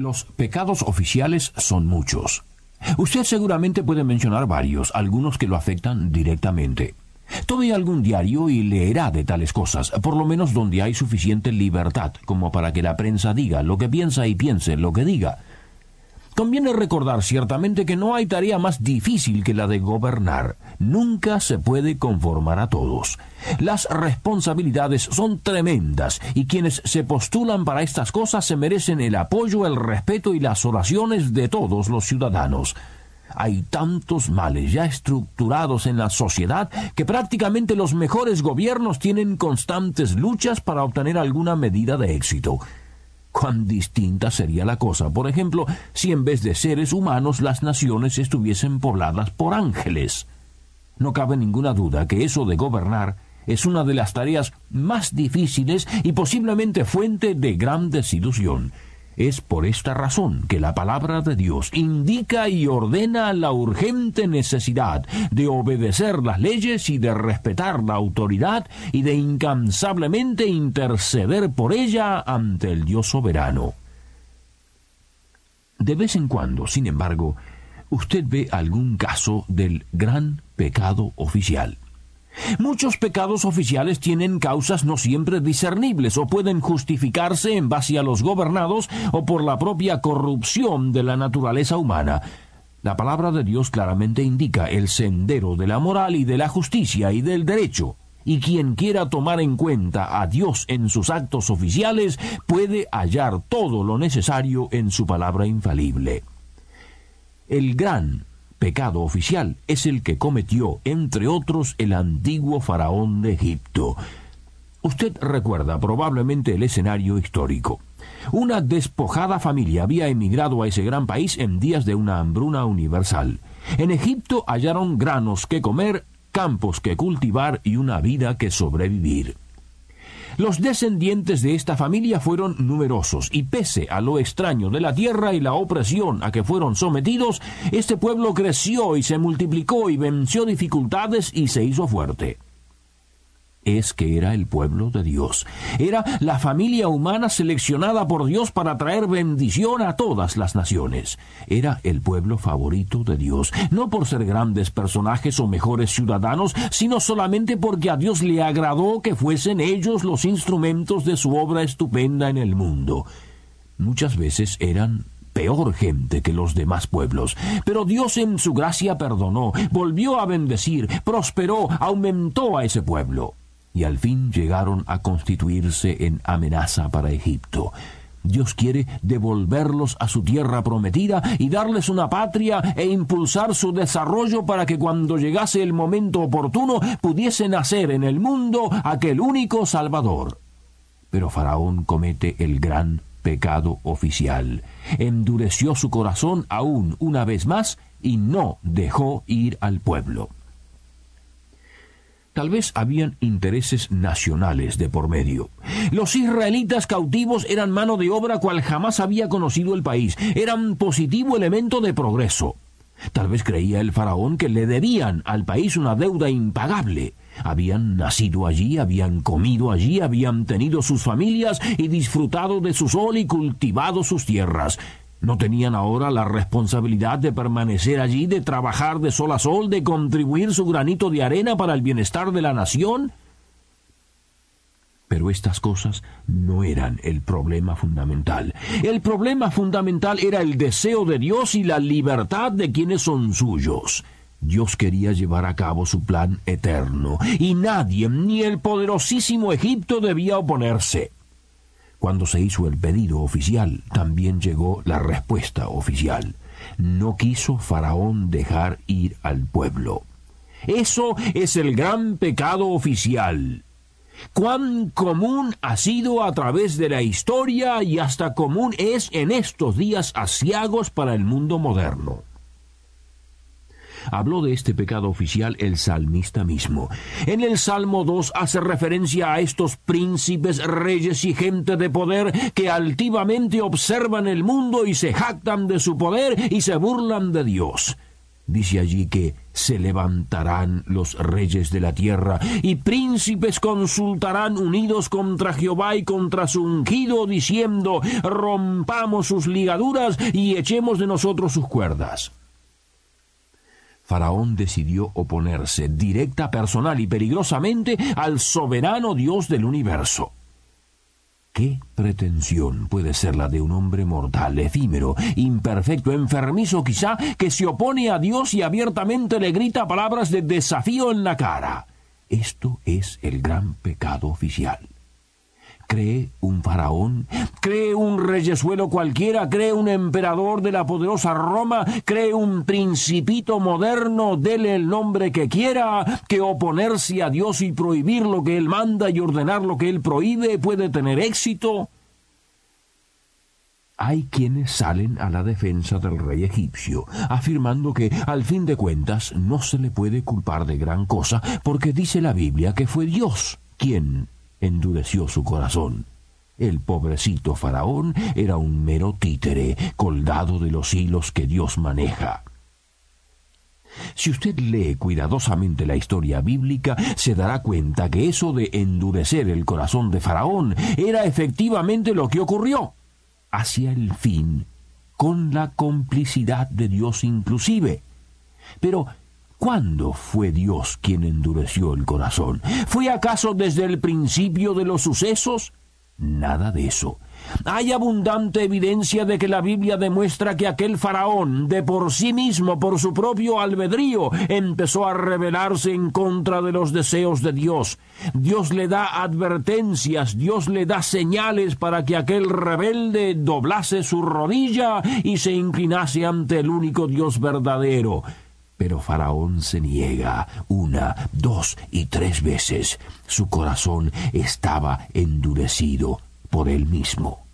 Los pecados oficiales son muchos. Usted seguramente puede mencionar varios, algunos que lo afectan directamente. Tome algún diario y leerá de tales cosas, por lo menos donde hay suficiente libertad como para que la prensa diga lo que piensa y piense lo que diga. Conviene recordar ciertamente que no hay tarea más difícil que la de gobernar. Nunca se puede conformar a todos. Las responsabilidades son tremendas y quienes se postulan para estas cosas se merecen el apoyo, el respeto y las oraciones de todos los ciudadanos. Hay tantos males ya estructurados en la sociedad que prácticamente los mejores gobiernos tienen constantes luchas para obtener alguna medida de éxito cuán distinta sería la cosa, por ejemplo, si en vez de seres humanos las naciones estuviesen pobladas por ángeles. No cabe ninguna duda que eso de gobernar es una de las tareas más difíciles y posiblemente fuente de gran desilusión. Es por esta razón que la palabra de Dios indica y ordena la urgente necesidad de obedecer las leyes y de respetar la autoridad y de incansablemente interceder por ella ante el Dios soberano. De vez en cuando, sin embargo, usted ve algún caso del gran pecado oficial. Muchos pecados oficiales tienen causas no siempre discernibles o pueden justificarse en base a los gobernados o por la propia corrupción de la naturaleza humana. La palabra de Dios claramente indica el sendero de la moral y de la justicia y del derecho, y quien quiera tomar en cuenta a Dios en sus actos oficiales puede hallar todo lo necesario en su palabra infalible. El gran pecado oficial es el que cometió, entre otros, el antiguo faraón de Egipto. Usted recuerda probablemente el escenario histórico. Una despojada familia había emigrado a ese gran país en días de una hambruna universal. En Egipto hallaron granos que comer, campos que cultivar y una vida que sobrevivir. Los descendientes de esta familia fueron numerosos y pese a lo extraño de la tierra y la opresión a que fueron sometidos, este pueblo creció y se multiplicó y venció dificultades y se hizo fuerte es que era el pueblo de Dios. Era la familia humana seleccionada por Dios para traer bendición a todas las naciones. Era el pueblo favorito de Dios, no por ser grandes personajes o mejores ciudadanos, sino solamente porque a Dios le agradó que fuesen ellos los instrumentos de su obra estupenda en el mundo. Muchas veces eran peor gente que los demás pueblos. Pero Dios en su gracia perdonó, volvió a bendecir, prosperó, aumentó a ese pueblo y al fin llegaron a constituirse en amenaza para Egipto. Dios quiere devolverlos a su tierra prometida y darles una patria e impulsar su desarrollo para que cuando llegase el momento oportuno pudiese nacer en el mundo aquel único Salvador. Pero Faraón comete el gran pecado oficial. Endureció su corazón aún una vez más y no dejó ir al pueblo. Tal vez habían intereses nacionales de por medio. Los israelitas cautivos eran mano de obra cual jamás había conocido el país, eran positivo elemento de progreso. Tal vez creía el faraón que le debían al país una deuda impagable. Habían nacido allí, habían comido allí, habían tenido sus familias y disfrutado de su sol y cultivado sus tierras. ¿No tenían ahora la responsabilidad de permanecer allí, de trabajar de sol a sol, de contribuir su granito de arena para el bienestar de la nación? Pero estas cosas no eran el problema fundamental. El problema fundamental era el deseo de Dios y la libertad de quienes son suyos. Dios quería llevar a cabo su plan eterno, y nadie, ni el poderosísimo Egipto, debía oponerse. Cuando se hizo el pedido oficial, también llegó la respuesta oficial. No quiso Faraón dejar ir al pueblo. Eso es el gran pecado oficial. cuán común ha sido a través de la historia y hasta común es en estos días asiagos para el mundo moderno. Habló de este pecado oficial el salmista mismo. En el Salmo 2 hace referencia a estos príncipes, reyes y gente de poder que altivamente observan el mundo y se jactan de su poder y se burlan de Dios. Dice allí que se levantarán los reyes de la tierra y príncipes consultarán unidos contra Jehová y contra su ungido, diciendo, rompamos sus ligaduras y echemos de nosotros sus cuerdas. Faraón decidió oponerse directa, personal y peligrosamente al soberano Dios del universo. ¿Qué pretensión puede ser la de un hombre mortal, efímero, imperfecto, enfermizo quizá, que se opone a Dios y abiertamente le grita palabras de desafío en la cara? Esto es el gran pecado oficial cree un faraón, cree un reyesuelo cualquiera, cree un emperador de la poderosa Roma, cree un principito moderno, dele el nombre que quiera, que oponerse a Dios y prohibir lo que Él manda y ordenar lo que Él prohíbe puede tener éxito. Hay quienes salen a la defensa del rey egipcio, afirmando que, al fin de cuentas, no se le puede culpar de gran cosa, porque dice la Biblia que fue Dios quien endureció su corazón. El pobrecito faraón era un mero títere colgado de los hilos que Dios maneja. Si usted lee cuidadosamente la historia bíblica, se dará cuenta que eso de endurecer el corazón de Faraón era efectivamente lo que ocurrió, hacia el fin, con la complicidad de Dios inclusive. Pero ¿Cuándo fue Dios quien endureció el corazón? ¿Fue acaso desde el principio de los sucesos? Nada de eso. Hay abundante evidencia de que la Biblia demuestra que aquel faraón, de por sí mismo, por su propio albedrío, empezó a rebelarse en contra de los deseos de Dios. Dios le da advertencias, Dios le da señales para que aquel rebelde doblase su rodilla y se inclinase ante el único Dios verdadero. Pero Faraón se niega una, dos y tres veces. Su corazón estaba endurecido por él mismo.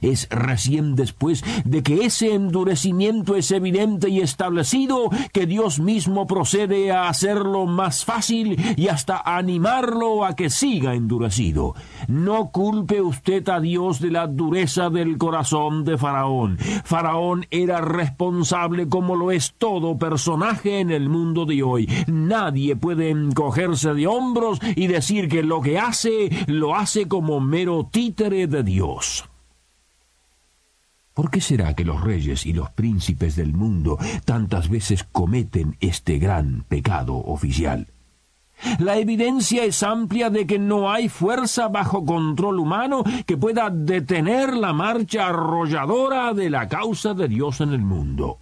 Es recién después de que ese endurecimiento es evidente y establecido que Dios mismo procede a hacerlo más fácil y hasta animarlo a que siga endurecido. No culpe usted a Dios de la dureza del corazón de Faraón. Faraón era responsable como lo es todo personaje en el mundo de hoy. Nadie puede encogerse de hombros y decir que lo que hace lo hace como mero títere de Dios. ¿Por qué será que los reyes y los príncipes del mundo tantas veces cometen este gran pecado oficial? La evidencia es amplia de que no hay fuerza bajo control humano que pueda detener la marcha arrolladora de la causa de Dios en el mundo.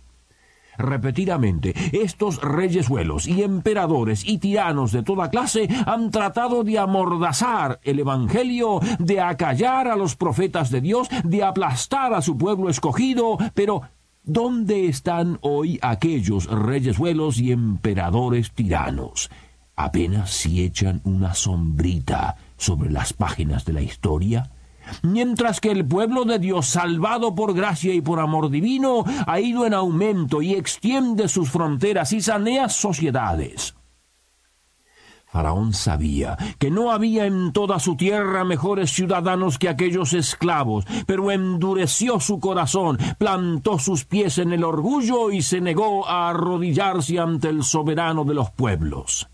Repetidamente, estos reyesuelos y emperadores y tiranos de toda clase han tratado de amordazar el Evangelio, de acallar a los profetas de Dios, de aplastar a su pueblo escogido, pero ¿dónde están hoy aquellos reyesuelos y emperadores tiranos? Apenas si echan una sombrita sobre las páginas de la historia mientras que el pueblo de Dios, salvado por gracia y por amor divino, ha ido en aumento y extiende sus fronteras y sanea sociedades. Faraón sabía que no había en toda su tierra mejores ciudadanos que aquellos esclavos, pero endureció su corazón, plantó sus pies en el orgullo y se negó a arrodillarse ante el soberano de los pueblos.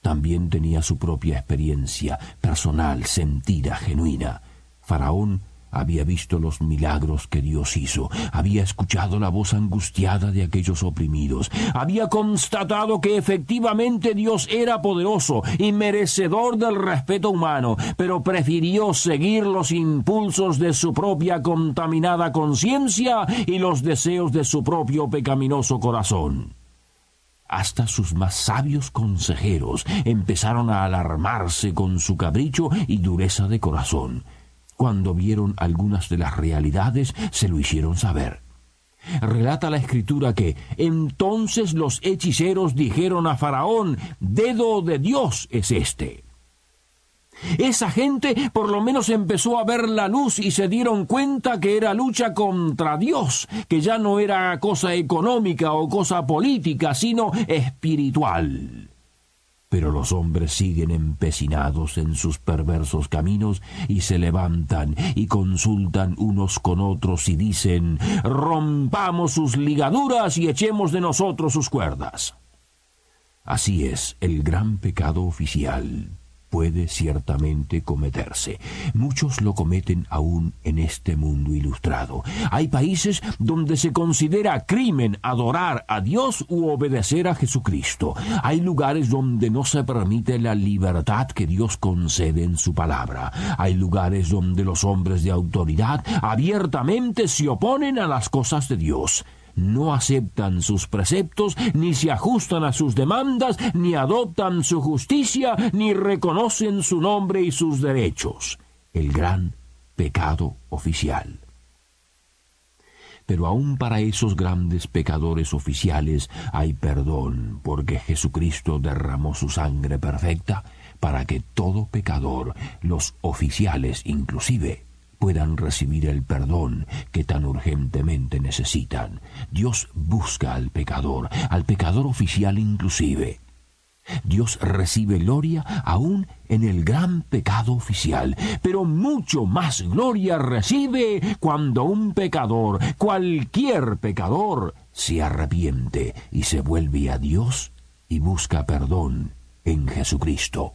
También tenía su propia experiencia personal, sentida, genuina. Faraón había visto los milagros que Dios hizo, había escuchado la voz angustiada de aquellos oprimidos, había constatado que efectivamente Dios era poderoso y merecedor del respeto humano, pero prefirió seguir los impulsos de su propia contaminada conciencia y los deseos de su propio pecaminoso corazón. Hasta sus más sabios consejeros empezaron a alarmarse con su capricho y dureza de corazón. Cuando vieron algunas de las realidades, se lo hicieron saber. Relata la escritura que entonces los hechiceros dijeron a Faraón, dedo de Dios es este. Esa gente por lo menos empezó a ver la luz y se dieron cuenta que era lucha contra Dios, que ya no era cosa económica o cosa política, sino espiritual. Pero los hombres siguen empecinados en sus perversos caminos y se levantan y consultan unos con otros y dicen rompamos sus ligaduras y echemos de nosotros sus cuerdas. Así es el gran pecado oficial puede ciertamente cometerse. Muchos lo cometen aún en este mundo ilustrado. Hay países donde se considera crimen adorar a Dios u obedecer a Jesucristo. Hay lugares donde no se permite la libertad que Dios concede en su palabra. Hay lugares donde los hombres de autoridad abiertamente se oponen a las cosas de Dios no aceptan sus preceptos, ni se ajustan a sus demandas, ni adoptan su justicia, ni reconocen su nombre y sus derechos. El gran pecado oficial. Pero aún para esos grandes pecadores oficiales hay perdón, porque Jesucristo derramó su sangre perfecta para que todo pecador, los oficiales inclusive, puedan recibir el perdón que tan urgentemente necesitan. Dios busca al pecador, al pecador oficial inclusive. Dios recibe gloria aún en el gran pecado oficial, pero mucho más gloria recibe cuando un pecador, cualquier pecador, se arrepiente y se vuelve a Dios y busca perdón en Jesucristo.